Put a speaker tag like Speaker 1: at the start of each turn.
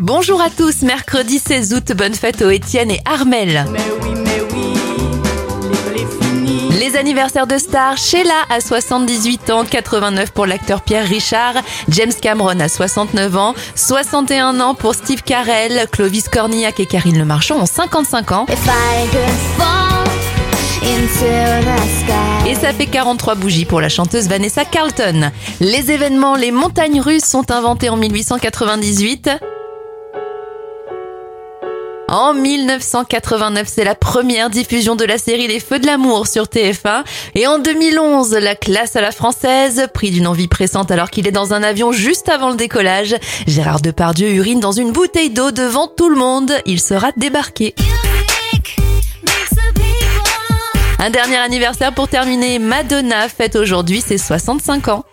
Speaker 1: Bonjour à tous, mercredi 16 août, bonne fête aux Étienne et Armel.
Speaker 2: Mais oui, mais oui, l'école est finie.
Speaker 1: Les anniversaires de stars, Sheila à 78 ans, 89 pour l'acteur Pierre Richard, James Cameron à 69 ans, 61 ans pour Steve Carell, Clovis Cornillac et Karine Le Marchand ont 55 ans. Et ça fait 43 bougies pour la chanteuse Vanessa Carlton. Les événements, les montagnes russes sont inventées en 1898. En 1989, c'est la première diffusion de la série Les Feux de l'amour sur TF1. Et en 2011, la classe à la française, pris d'une envie pressante alors qu'il est dans un avion juste avant le décollage. Gérard Depardieu urine dans une bouteille d'eau devant tout le monde. Il sera débarqué. Un dernier anniversaire pour terminer. Madonna fête aujourd'hui ses 65 ans.